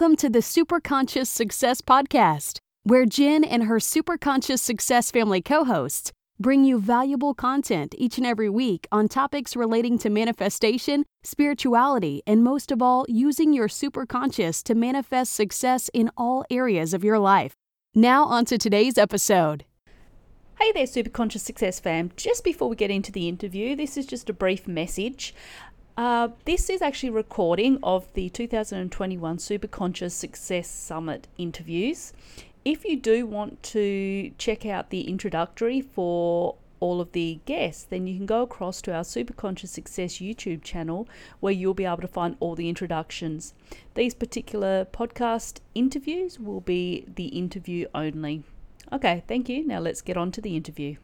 Welcome to the Superconscious Success Podcast, where Jen and her Superconscious Success family co hosts bring you valuable content each and every week on topics relating to manifestation, spirituality, and most of all, using your superconscious to manifest success in all areas of your life. Now, on to today's episode. Hey there, Superconscious Success fam. Just before we get into the interview, this is just a brief message. Uh, this is actually recording of the 2021 Superconscious Success Summit interviews. If you do want to check out the introductory for all of the guests, then you can go across to our Superconscious Success YouTube channel where you'll be able to find all the introductions. These particular podcast interviews will be the interview only. Okay, thank you. Now let's get on to the interview.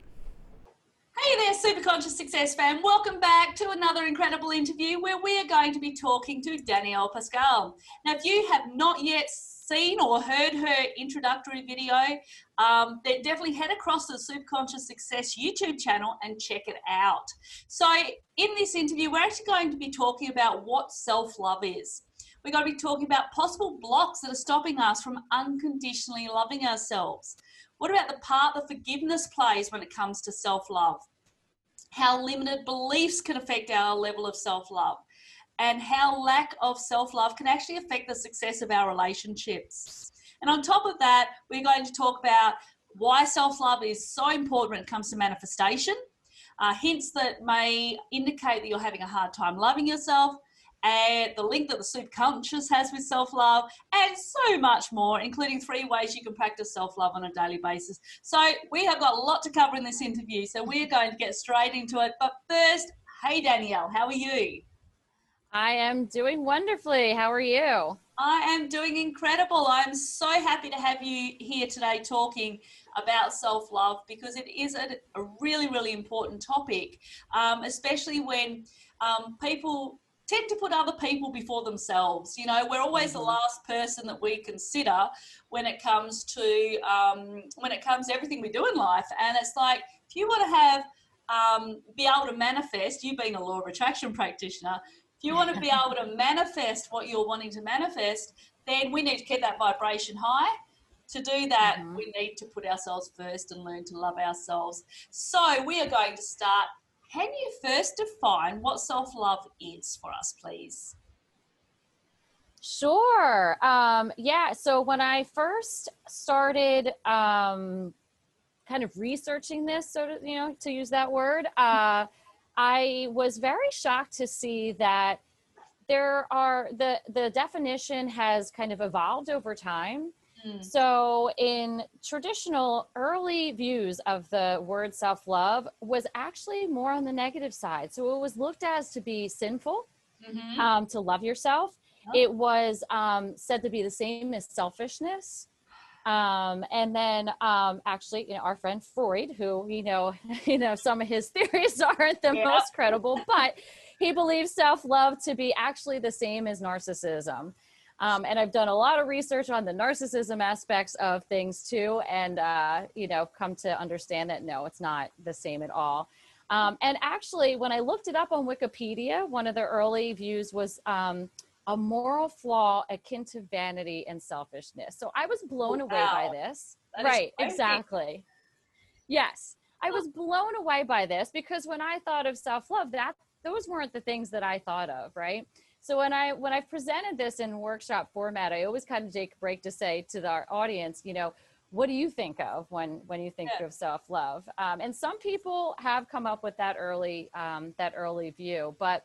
Hey there, Superconscious Success fan. Welcome back to another incredible interview where we are going to be talking to Danielle Pascale. Now, if you have not yet seen or heard her introductory video, um, then definitely head across the Superconscious Success YouTube channel and check it out. So, in this interview, we're actually going to be talking about what self love is. We're going to be talking about possible blocks that are stopping us from unconditionally loving ourselves. What about the part that forgiveness plays when it comes to self love? How limited beliefs can affect our level of self love, and how lack of self love can actually affect the success of our relationships. And on top of that, we're going to talk about why self love is so important when it comes to manifestation, uh, hints that may indicate that you're having a hard time loving yourself, and the link that the subconscious has with self love, and so much more, including three ways you can practice self love on a daily basis. So, we have got a lot to cover in this interview, so we're going to get straight into it. But first, hey Danielle, how are you? I am doing wonderfully. How are you? I am doing incredible. I'm so happy to have you here today talking about self love because it is a, a, really, really important topic, um, especially when um, people tend to put other people before themselves. You know, we're always the mm-hmm. last person that we consider when it comes to um, when it comes to everything we do in life. And it's like if you want to have um, be able to manifest, you being a law of attraction practitioner, if you want to be able to manifest what you're wanting to manifest, then we need to keep that vibration high. To do that, mm-hmm. we need to put ourselves first and learn to love ourselves. So, we are going to start can you first define what self love is for us, please? Sure. Um, yeah. So when I first started um, kind of researching this, so to, you know, to use that word, uh, I was very shocked to see that there are the the definition has kind of evolved over time Mm. So, in traditional early views of the word self love, was actually more on the negative side. So, it was looked as to be sinful mm-hmm. um, to love yourself. Oh. It was um, said to be the same as selfishness. Um, and then um, actually, you know, our friend Freud, who you know, you know, some of his theories aren't the yeah. most credible, but he believes self-love to be actually the same as narcissism. Um, and I've done a lot of research on the narcissism aspects of things too, and uh, you know, come to understand that no, it's not the same at all. Um, and actually, when I looked it up on Wikipedia, one of the early views was um, a moral flaw akin to vanity and selfishness. So I was blown wow. away by this. That right, exactly. Yes, I was blown away by this because when I thought of self love, that those weren't the things that I thought of, right? So when I when I presented this in workshop format, I always kind of take a break to say to our audience, you know, what do you think of when when you think yeah. of self love? Um, and some people have come up with that early um, that early view, but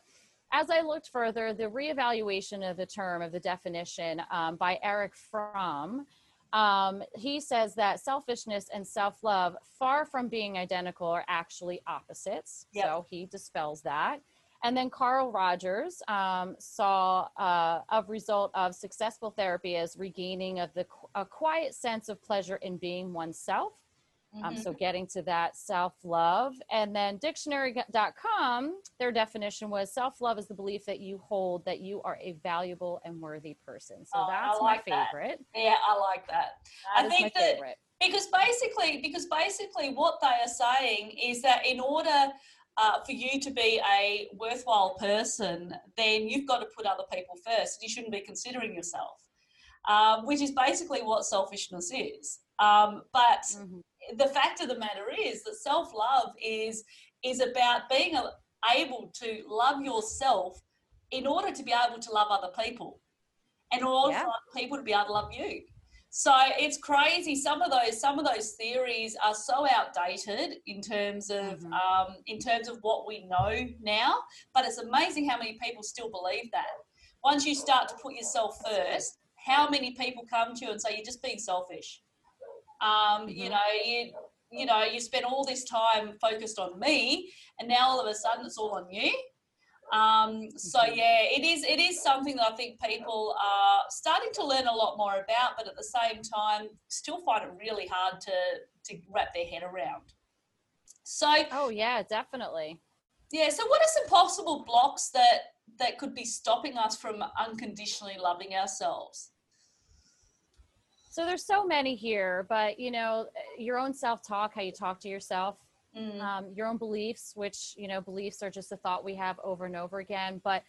as I looked further, the reevaluation of the term of the definition um, by Erich Fromm. Um, he says that selfishness and self love, far from being identical, are actually opposites. Yep. So he dispels that. And then Carl Rogers um, saw uh, a result of successful therapy as regaining of the a quiet sense of pleasure in being oneself. Mm-hmm. Um, so mm-hmm. getting to that self-love and then dictionary.com their definition was self-love is the belief that you hold that you are a valuable and worthy person so oh, that's like my favorite that. yeah i like that, that i think that favorite. because basically because basically what they are saying is that in order uh, for you to be a worthwhile person, then you've got to put other people first. You shouldn't be considering yourself. um, which is basically what selfishness is. Um, but mm-hmm. the fact of the matter is that self love is is about being able to love yourself in order to be able to love other people, and in order yeah. for other people to be able to love you. So it's crazy. Some of those some of those theories are so outdated in terms of mm-hmm. um, in terms of what we know now. But it's amazing how many people still believe that. Once you start to put yourself first, how many people come to you and say you're just being selfish? Um, mm-hmm. You know, you you know you spend all this time focused on me, and now all of a sudden it's all on you. Um, so yeah, it is it is something that I think people are starting to learn a lot more about, but at the same time, still find it really hard to to wrap their head around. So oh yeah, definitely. Yeah. So what are some possible blocks that that could be stopping us from unconditionally loving ourselves? So there's so many here, but you know, your own self talk, how you talk to yourself mm. um, your own beliefs, which, you know, beliefs are just a thought we have over and over again, but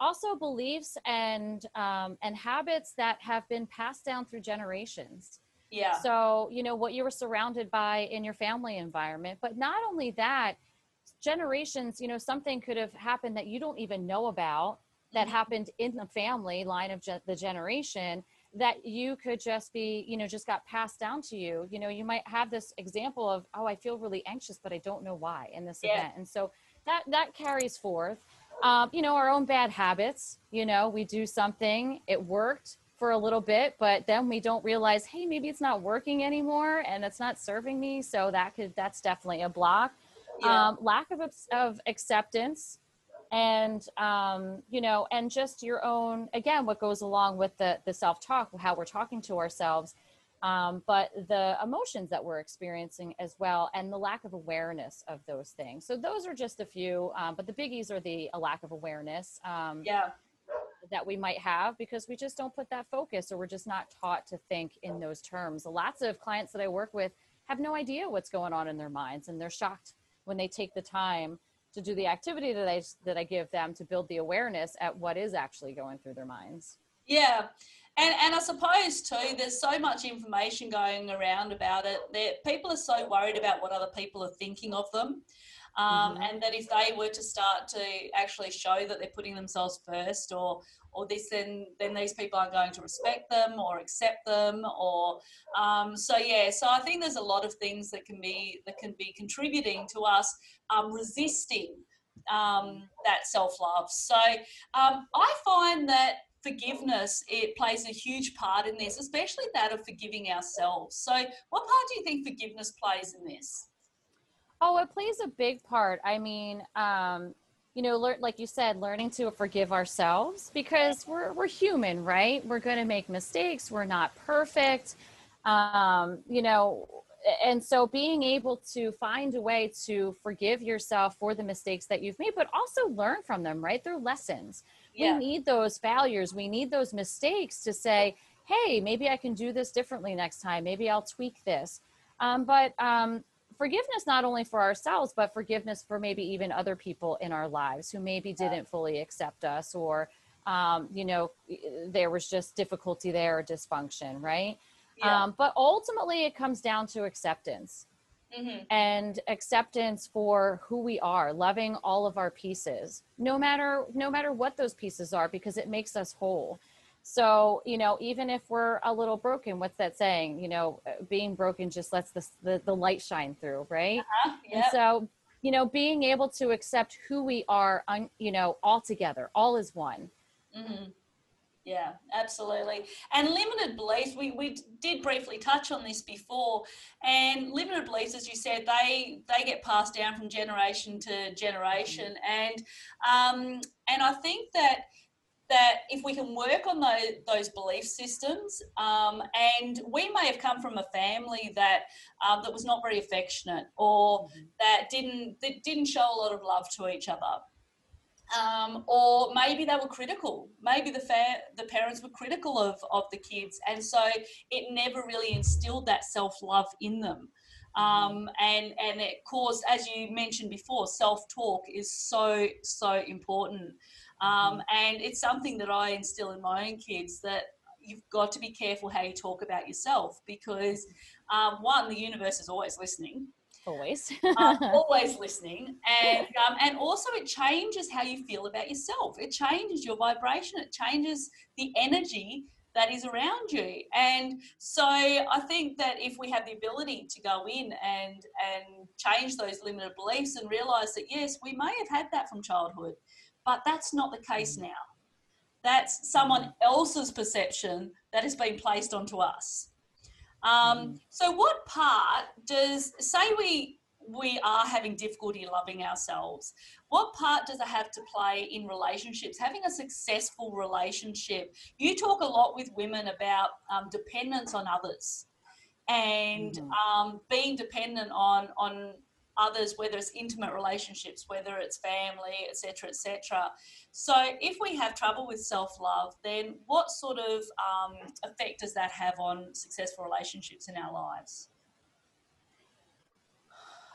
also beliefs and um, and habits that have been passed down through generations. Yeah. So, you know, what you were surrounded by in your family environment, but not only that, generations, you know, something could have happened that you don't even know about that mm-hmm. happened in the family line of ge- the generation that you could just be you know just got passed down to you. You know you might have this example of oh i feel really anxious but i don't know why in this yeah. event. And so that that carries forth. Um, you know our own bad habits you know we do something it worked for a little bit but then we don't realize hey maybe it's not working anymore and it's not serving me. So that could that's definitely a block. Yeah. um, lack of, of acceptance and um, you know and just your own again what goes along with the the self-talk how we're talking to ourselves um, but the emotions that we're experiencing as well and the lack of awareness of those things. So those are just a few um, but the biggies are the a lack of awareness um, yeah. that we might have because we just don't put that focus or we're just not taught to think in those terms. Lots of clients that i work with have no idea what's going on in their minds and they're shocked when they take the time to do the activity that I that I give them to build the awareness at what is actually going through their minds. Yeah. And, and I suppose too, there's so much information going around about it that people are so worried about what other people are thinking of them. Um, mm-hmm. And that if they were to start to actually show that they're putting themselves first, or or this, then then these people aren't going to respect them or accept them, or um, so yeah. So I think there's a lot of things that can be that can be contributing to us um, resisting um, that self love. So um, I find that forgiveness it plays a huge part in this especially that of forgiving ourselves so what part do you think forgiveness plays in this Oh, it plays a big part. I mean, um, you know, learn like you said, learning to forgive ourselves because we're we're human, right? We're going to make mistakes. We're not perfect. Um, you know, and so being able to find a way to forgive yourself for the mistakes that you've made, but also learn from them, right? They're lessons. Yeah. We need those failures. We need those mistakes to say, hey, maybe I can do this differently next time. Maybe I'll tweak this. Um, but um, forgiveness not only for ourselves but forgiveness for maybe even other people in our lives who maybe didn't fully accept us or um, you know there was just difficulty there or dysfunction right yeah. um, but ultimately it comes down to acceptance mm-hmm. and acceptance for who we are loving all of our pieces no matter no matter what those pieces are because it makes us whole so, you know, even if we're a little broken, what's that saying? You know, uh, being broken just lets the, the, the light shine through, right? Uh-huh, yep. And so, you know, being able to accept who we are, un, you know, all together, all is one. Mm-hmm. Yeah, absolutely. And limited beliefs, we, we did briefly touch on this before. And limited beliefs, as you said, they they get passed down from generation to generation. And um, and I think that that if we can work on those, those belief systems, um, and we may have come from a family that um, that was not very affectionate or mm-hmm. that didn't that didn't show a lot of love to each other. Um, or maybe they were critical. Maybe the fa- the parents were critical of, of the kids, and so it never really instilled that self love in them. Mm-hmm. Um, and and it caused, as you mentioned before, self talk is so so important. Um, and it's something that I instill in my own kids that you've got to be careful how you talk about yourself because um, one, the universe is always listening. Always. um, always listening, and um, and also it changes how you feel about yourself. It changes your vibration. It changes the energy that is around you. And so I think that if we have the ability to go in and and change those limited beliefs and realize that yes, we may have had that from childhood, but that's not the case now. That's someone else's perception that has been placed onto us. Um, so, what part does say we we are having difficulty loving ourselves? What part does it have to play in relationships? Having a successful relationship. You talk a lot with women about um, dependence on others and Mhm. um, being dependent on on others, whether it's intimate relationships, whether it's family, etc., etc. So, if we have trouble with self love, then what sort of um, effect does that have on successful relationships in our lives?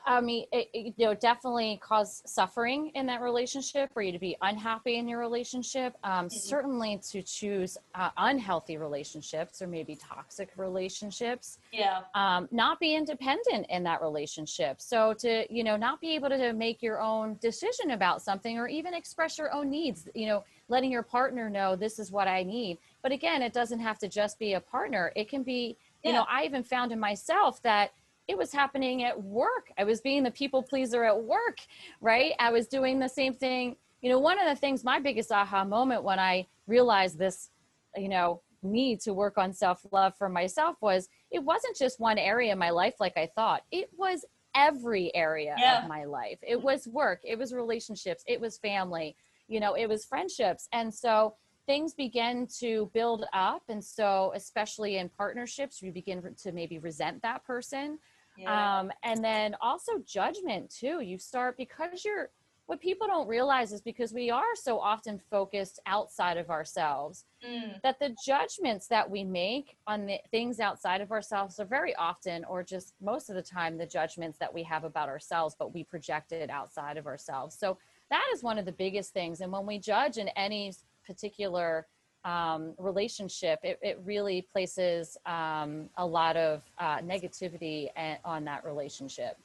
I mean, it, it, you know, definitely cause suffering in that relationship, for you to be unhappy in your relationship. Um, Certainly, to choose uh, unhealthy relationships or maybe toxic relationships. Yeah, um, not be independent in that relationship. So to you know not be able to make your own decision about something or even express your own needs. You know, letting your partner know this is what I need. But again, it doesn't have to just be a partner. It can be. You know, I even found in myself that it was happening at work. I was being the people pleaser at work, right? I was doing the same thing. You know, one of the things, my biggest aha moment when I realized this, you know, need to work on self love for myself was it wasn't just one area in my life like I thought. It was every area Yeah. of my life. It was work, it was relationships, it was family, you know, it was friendships. And so things begin to build up. And so, especially in partnerships, you begin to maybe resent that person. Yeah, Um, and then also judgment too. You start because you're what people don't realize is because we are so often focused outside of ourselves Mm, that the judgments that we make on the things outside of ourselves are very often or just most of the time the judgments that we have about ourselves but we project it outside of ourselves. So that is one of the biggest things. And when we judge in any particular um, relationship it, it really places um, a lot of uh, negativity on that relationship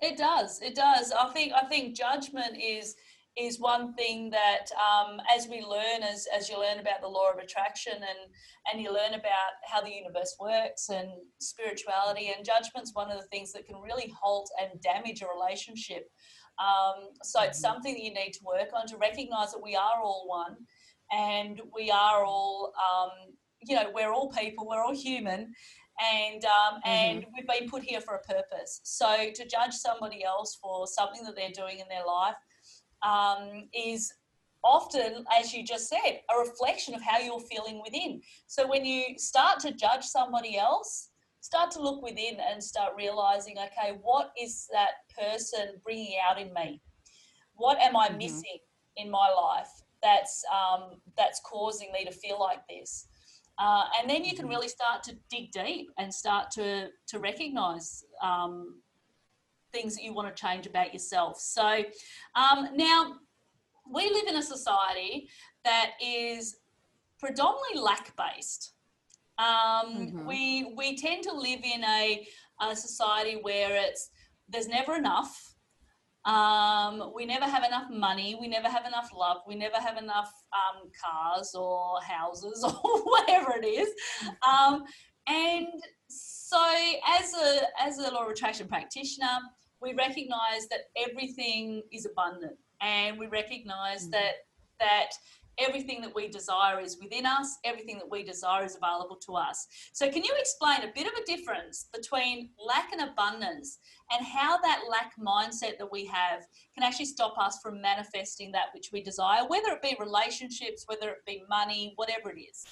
It does. It does. I think. I think judgment is is one thing that um, as we learn, as as you learn about the law of attraction and and you learn about how the universe works and spirituality and judgment's one of the things that can really halt and damage a relationship. Um, so it's something that you need to work on to recognize that we are all one, and we are all. Um, you know, we're all people. We're all human, and um, and we've been put here for a purpose. So to judge somebody else for something that they're doing in their life um, is often, as you just said, a reflection of how you're feeling within. So when you start to judge somebody else, start to look within and start realizing, okay, what is that person bringing out in me? What am I Mhm. missing in my life that's um, that's causing me to feel like this? Uh, and then you can Mhm. really start to dig deep and start to to recognize um, things that you want to change about yourself. So um, now we live in a society that is predominantly lack based. Um, Mhm. We we tend to live in a, a society where it's there's never enough. Um, we never have enough money. We never have enough love. We never have enough um, cars or houses or whatever it is. Um, and so, as a as a law of attraction practitioner, we recognise that everything is abundant, and we recognise Mhm. that that everything that we desire is within us. Everything that we desire is available to us. So, can you explain a bit of a difference between lack and abundance, and how that lack mindset that we have can actually stop us from manifesting that which we desire, whether it be relationships, whether it be money, whatever it is?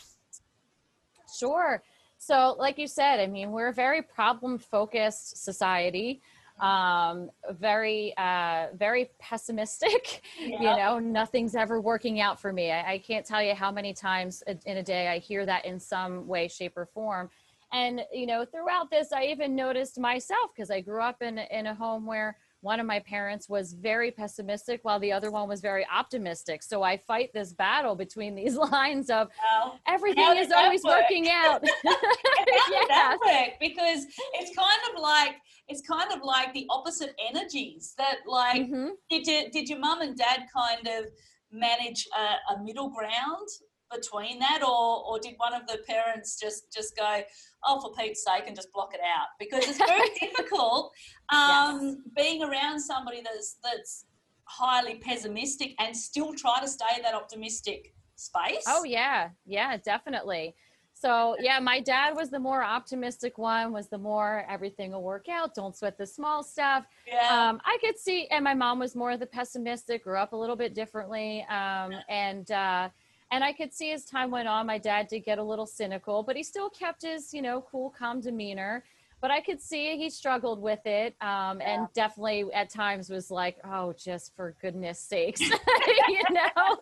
Sure. So, like you said, I mean, we're a very problem focused society, um, very, uh, very pessimistic. You know, nothing's ever working out for me. I, I can't tell you how many times in a day I hear that in some way, shape, or form. And, you know, throughout this, I even noticed myself because I grew up in, in a home where one of my parents was very pessimistic while the other one was very optimistic. So I fight this battle between these lines of Well, everything is always work? working out. that work? Because it's kind of like it's kind of like the opposite energies. That like Mhm. did you, did your mum and dad kind of manage a, a middle ground between that, or or did one of the parents just just go, oh, for Pete's sake, and just block it out? Because it's very difficult um, Yes. being around somebody that's that's highly pessimistic and still try to stay that optimistic space. Oh yeah, yeah, definitely. So yeah, my dad was the more optimistic one, was the more everything will work out, don't sweat the small stuff. yeah. Um, I could see, and my mom was more of the pessimistic, grew up a little bit differently. Um, and uh, and I could see as time went on, my dad did get a little cynical, but he still kept his, you know, cool, calm demeanor. But I could see he struggled with it, um, and definitely at times was like, "Oh, just for goodness sakes," you know.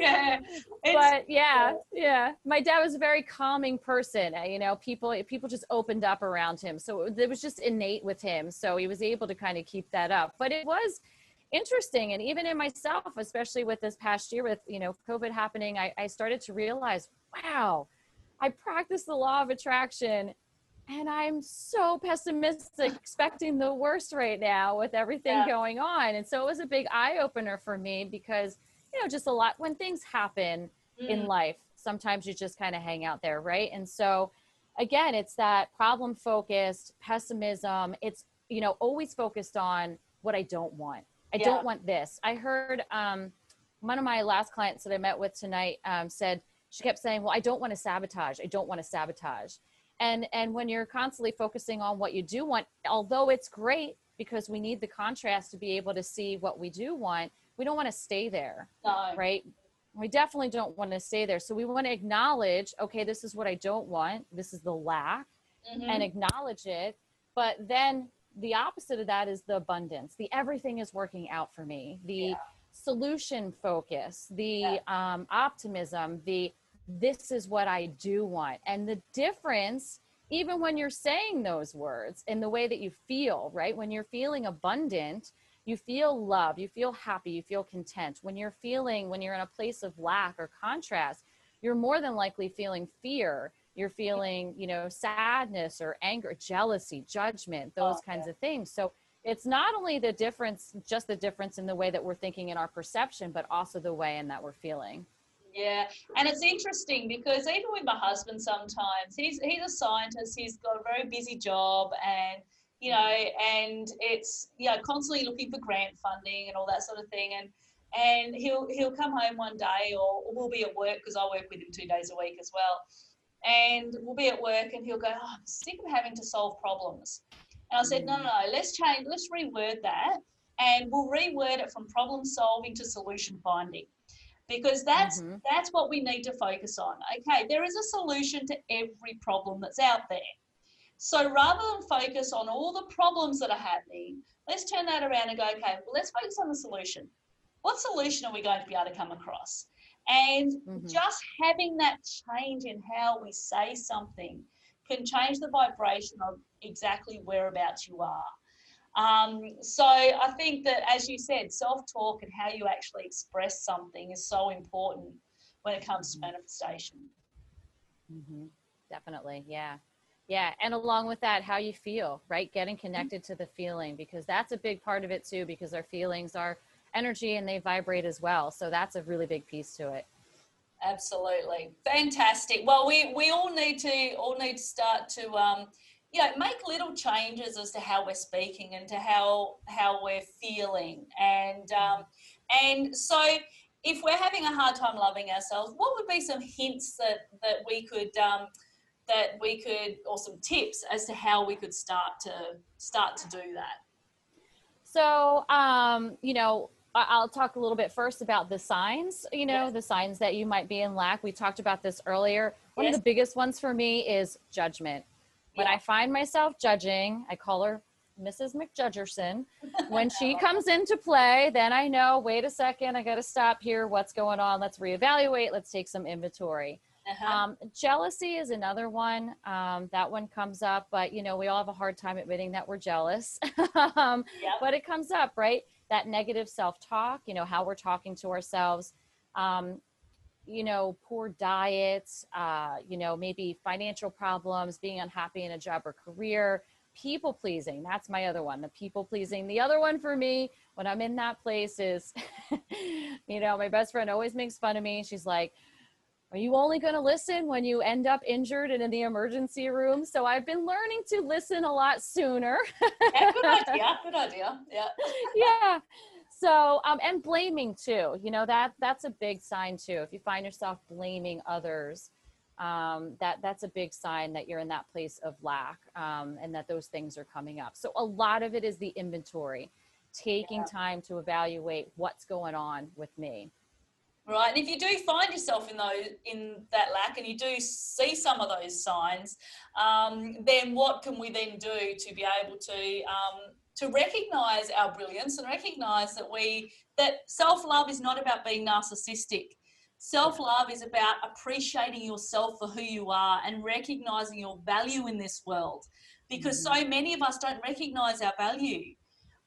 yeah. But yeah, yeah. My dad was a very calming person. uh, You know, people people just opened up around him, so it was just innate with him. So he was able to kind of keep that up. But it was interesting, and even in myself, especially with this past year, with you know COVID happening, I, I started to realize, wow, I practice the law of attraction. And I'm so pessimistic, expecting the worst right now with everything Yeah. going on. And so it was a big eye opener for me because you know, just a lot when things happen in Mm. life, sometimes you just kind of hang out there, right? And so, again, it's that problem focused pessimism. It's, you know, always focused on what I don't want. I Yeah. don't want this. I heard um, one of my last clients that I met with tonight um, said, she kept saying, Well, I don't want to sabotage. I don't want to sabotage. And, and when you're constantly focusing on what you do want, although it's great because we need the contrast to be able to see what we do want, we don't want to stay there no. right? We definitely don't want to stay there. So we want to acknowledge, okay, this is what I don't want. This is the lack Mhm. and acknowledge it. But then the opposite of that is the abundance. The everything is working out for me. The Yeah. solution focus, the Yeah. um, optimism, the this is what I do want. And the difference, even when you're saying those words in the way that you feel, right? When you're feeling abundant, you feel love, you feel happy, you feel content. When you're feeling, when you're in a place of lack or contrast, you're more than likely feeling fear. You're feeling, you know, sadness or anger, jealousy, judgment, oh, those Oh, kinds of things. So it's not only the difference, just the difference in the way that we're thinking in our perception, but also the way in that we're feeling. Yeah, and it's interesting because even with my husband, sometimes he's he's a scientist. He's got a very busy job, and you know, and it's yeah constantly looking for grant funding and all that sort of thing. And and he'll he'll come home one day, or we'll be at work because I work with him two days a week as well. And we'll be at work, and he'll go, oh, "I'm sick of having to solve problems." And I said, "No, no, no. Let's change. Let's reword that, and we'll reword it from problem solving to solution finding." because that's Mhm. that's what we need to focus on okay there is a solution to every problem that's out there so rather than focus on all the problems that are happening let's turn that around and go okay well let's focus on the solution what solution are we going to be able to come across and Mhm. just having that change in how we say something can change the vibration of exactly whereabouts you are um, so I think that, as you said, self-talk and how you actually express something is so important when it comes to manifestation. hmm Definitely. Yeah. Yeah. And along with that, how you feel, right? Getting connected to the feeling, because that's a big part of it too, because our feelings are energy and they vibrate as well. So that's a really big piece to it. Absolutely, fantastic. Well, we we all need to all need to start to um, you know make little changes as to how we're speaking and to how how we're feeling, and um, and so if we're having a hard time loving ourselves, what would be some hints that that we could um, that we could or some tips as to how we could start to start to do that? So, um, you know, I'll talk a little bit first about the signs, you know, Yes. the signs that you might be in lack. We talked about this earlier. One Yes. of the biggest ones for me is judgment. When Yeah. I find myself judging, I call her Mrs. McJudgerson. When she comes into play, then I know, wait a second, I got to stop here. What's going on? Let's reevaluate. Let's take some inventory. Uh-huh. Um, jealousy is another one. Um, that one comes up, but you know, we all have a hard time admitting that we're jealous. um, Yep. But it comes up, right? That negative self talk, you know, how we're talking to ourselves. Um, you know, poor diets, uh, you know, maybe financial problems, being unhappy in a job or career, people pleasing. That's my other one, the people pleasing. The other one for me, when I'm in that place, is, you know, my best friend always makes fun of me. She's like, are you only going to listen when you end up injured and in the emergency room? So I've been learning to listen a lot sooner. yeah, good idea. Good idea. Yeah. yeah. So, um, and blaming too, you know, that that's a big sign too. If you find yourself blaming others, um, that that's a big sign that you're in that place of lack um, and that those things are coming up. So a lot of it is the inventory, taking Yeah. time to evaluate what's going on with me. Right, and if you do find yourself in those in that lack, and you do see some of those signs, um, then what can we then do to be able to um, to recognise our brilliance and recognise that we that self love is not about being narcissistic. Self love is about appreciating yourself for who you are and recognizing your value in this world, because so many of us don't recognize our value.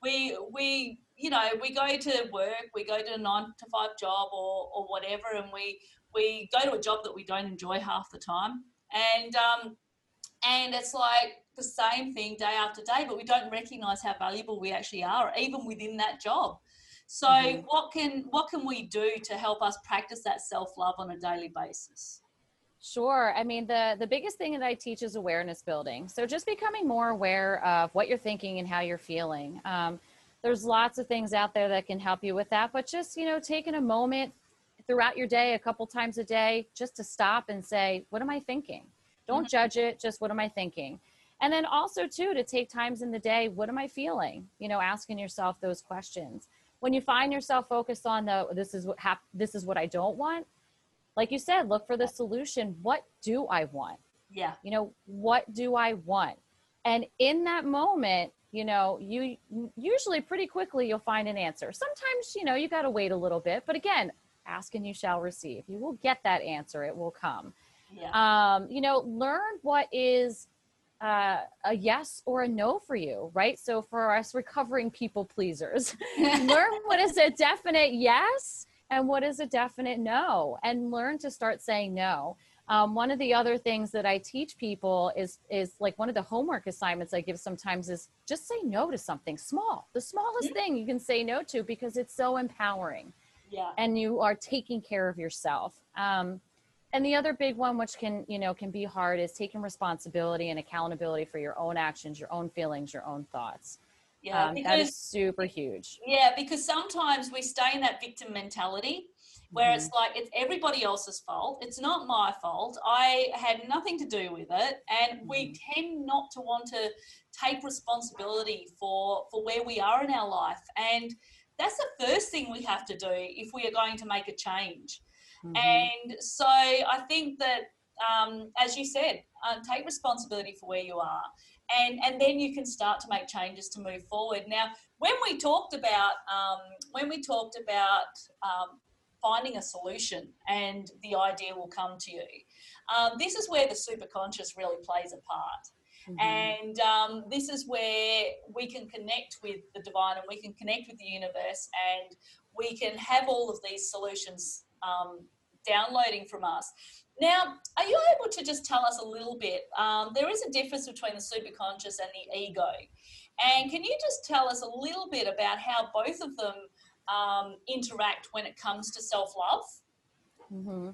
We we you know we go to work, we go to a nine to five job or or whatever, and we we go to a job that we don't enjoy half the time, and um, and it's like the same thing day after day, but we don't recognize how valuable we actually are, even within that job. So Mhm. what can what can we do to help us practice that self love on a daily basis? Sure. I mean, the the biggest thing that I teach is awareness building. So just becoming more aware of what you're thinking and how you're feeling. Um, there's lots of things out there that can help you with that, but just you know, taking a moment throughout your day, a couple times a day, just to stop and say, "What am I thinking?" Don't mm-hmm. judge it. Just what am I thinking? And then also too to take times in the day. What am I feeling? You know, asking yourself those questions. When you find yourself focused on the this is what hap- this is what I don't want like you said, look for the solution. What do I want? Yeah, You know, what do I want? And in that moment, you know, you usually pretty quickly you'll find an answer. Sometimes, you know, you got to wait a little bit, but again, ask and you shall receive. You will get that answer. It will come. yeah, Um, you know, learn what is uh, a yes or a no for you, right? So for us recovering people pleasers, learn what is a definite yes and what is a definite no and learn to start saying no um, one of the other things that i teach people is is like one of the homework assignments i give sometimes is just say no to something small the smallest thing you can say no to because it's so empowering. Yeah, and you are taking care of yourself. Um, and the other big one which can you know can be hard is taking responsibility and accountability for your own actions your own feelings your own thoughts. Yeah. um, that because is super huge. Yeah, because sometimes we stay in that victim mentality where Mhm. it's like it's everybody else's fault. It's not my fault. I had nothing to do with it, and we tend not to want to take responsibility for for where we are in our life. And that's the first thing we have to do if we are going to make a change. Mhm. And so I think that, um, as you said, um, take responsibility for where you are, and and then you can start to make changes to move forward. Now, when we talked about um, when we talked about um, finding a solution, and the idea will come to you. Um, this is where the superconscious really plays a part. Mhm. And um, this is where we can connect with the divine and we can connect with the universe and we can have all of these solutions um, downloading from us. Now, are you able to just tell us a little bit? Um, there is a difference between the superconscious and the ego. And can you just tell us a little bit about how both of them um, interact when it comes to self love? hmm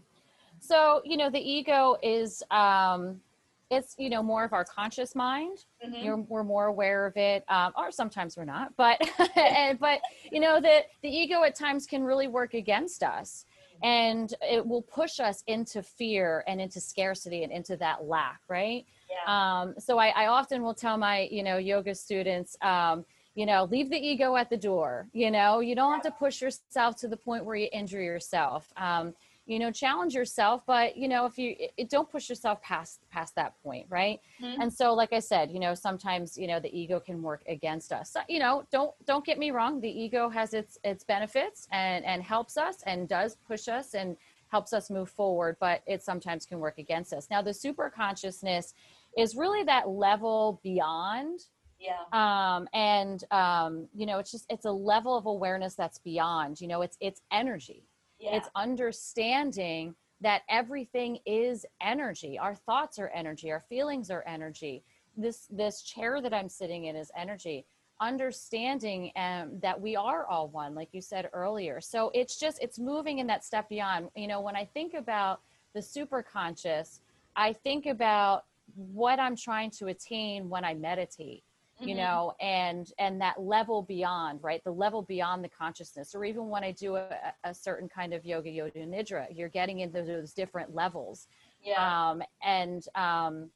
So, you know, the ego is, um, it's, you know, more of our conscious mind. Mm-hmm. You're, we're more aware of it, um, or sometimes we're not. But, and, but you know, the the ego at times can really work against us, and it will push us into fear and into scarcity and into that lack, right? Yeah. Um, so I, I often will tell my, you know, yoga students, um, you know, leave the ego at the door. You know, you don't have to push yourself to the point where you injure yourself. Um, you know challenge yourself but you know if you it, don't push yourself past past that point right mm-hmm. and so like i said you know sometimes you know the ego can work against us so, you know don't don't get me wrong the ego has its its benefits and and helps us and does push us and helps us move forward but it sometimes can work against us now the super consciousness is really that level beyond yeah. Um and um you know it's just it's a level of awareness that's beyond you know it's it's energy. Yeah. it's understanding that everything is energy. Our thoughts are energy. Our feelings are energy. This this chair that i'm sitting in is energy. Understanding um, that we are all one like you said earlier. So it's just it's moving in that step beyond. You know when i think about the super conscious i think about what i'm trying to attain when i meditate you mm-hmm. know and and that level beyond right the level beyond the consciousness or even when i do a, a certain kind of yoga yoga nidra you're getting into those different levels yeah. um and um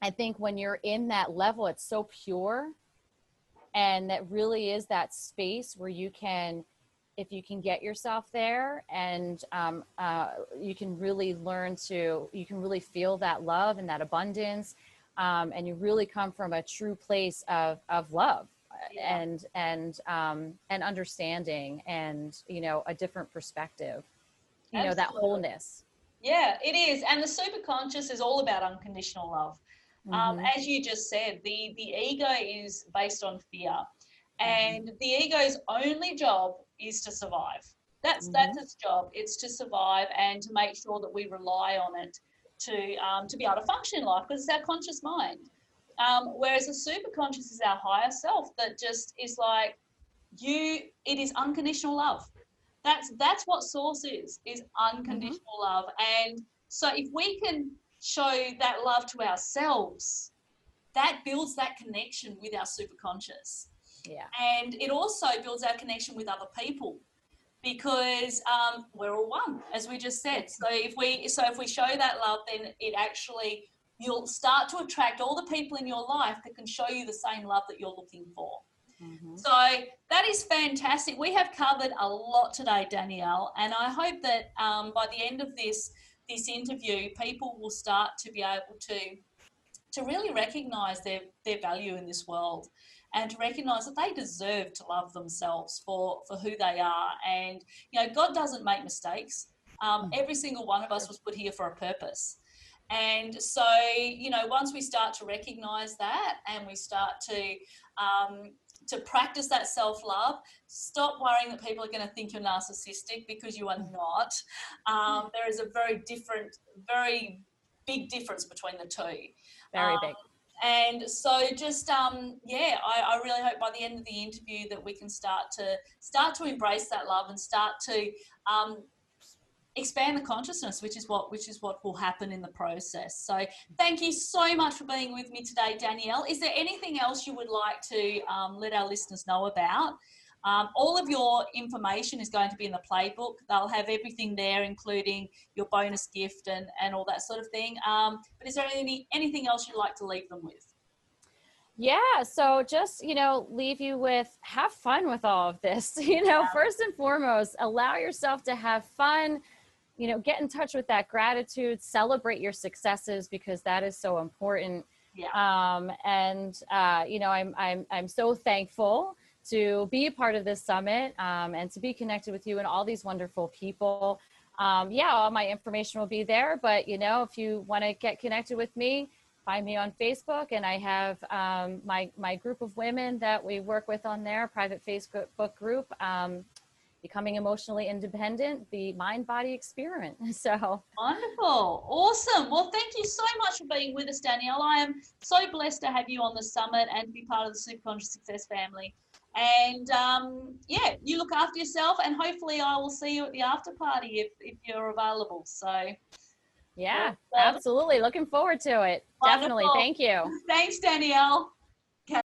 i think when you're in that level it's so pure and that really is that space where you can if you can get yourself there and um, uh, you can really learn to you can really feel that love and that abundance um, and you really come from a true place of of love yeah. and and um, and understanding and you know a different perspective you Absolutely. know that wholeness yeah it is and the super conscious is all about unconditional love um, mm-hmm. as you just said the the ego is based on fear mm-hmm. and mm-hmm. the ego's only job is to survive that's mm-hmm. that's its job it's to survive and to make sure that we rely on it to um, to be able to function in life because it's our conscious mind. Um, whereas the super conscious is our higher self that just is like you. It is unconditional love. That's that's what source is is unconditional mm-hmm. love. And so if we can show that love to ourselves, that builds that connection with our super conscious. Yeah. And it also builds our connection with other people because um, we're all one, as we just said. So if we so if we show that love, then it actually you'll start to attract all the people in your life that can show you the same love that you're looking for. Mm-hmm. So that is fantastic. We have covered a lot today, Danielle, and I hope that um, by the end of this this interview, people will start to be able to to really recognise their their value in this world and to recognize that they deserve to love themselves for, for who they are. And, you know, God doesn't make mistakes. Um, mm. every single one of us was put here for a purpose. And so, you know, once we start to recognize that and we start to, um, to practice that self love, stop worrying that people are going to think you're narcissistic because you are mm. not. Um, there is a very different, very big difference between the two. Very um, big and so just um, yeah I, I, really hope by the end of the interview that we can start to start to embrace that love and start to um, expand the consciousness which is what which is what will happen in the process. So thank you so much for being with me today danielle. Is there anything else you would like to um, let our listeners know about um, all of your information is going to be in the playbook. They'll have everything there, including your bonus gift and, and all that sort of thing. Um, but is there any, anything else you'd like to leave them with? Yeah, so just, you know, leave you with have fun with all of this. You know, yeah. first and foremost, allow yourself to have fun. You know, get in touch with that gratitude, celebrate your successes because that is so important. Yeah. Um, and uh, you know, I'm I'm I'm so thankful to be a part of this summit um, and to be connected with you and all these wonderful people. Um, yeah, all my information will be there. But you know, if you want to get connected with me, find me on Facebook, and I have um, my my group of women that we work with on there, private Facebook group. Um, becoming emotionally independent, the mind body experiment. So wonderful, awesome. Well, thank you so much for being with us, Danielle. I am so blessed to have you on the summit and to be part of the Super Conscious Success family. And um, yeah, you look after yourself, and hopefully, I will see you at the after party if, if you're available. So, yeah, absolutely. Looking forward to it. Wonderful. Definitely. Thank you. Thanks, Danielle.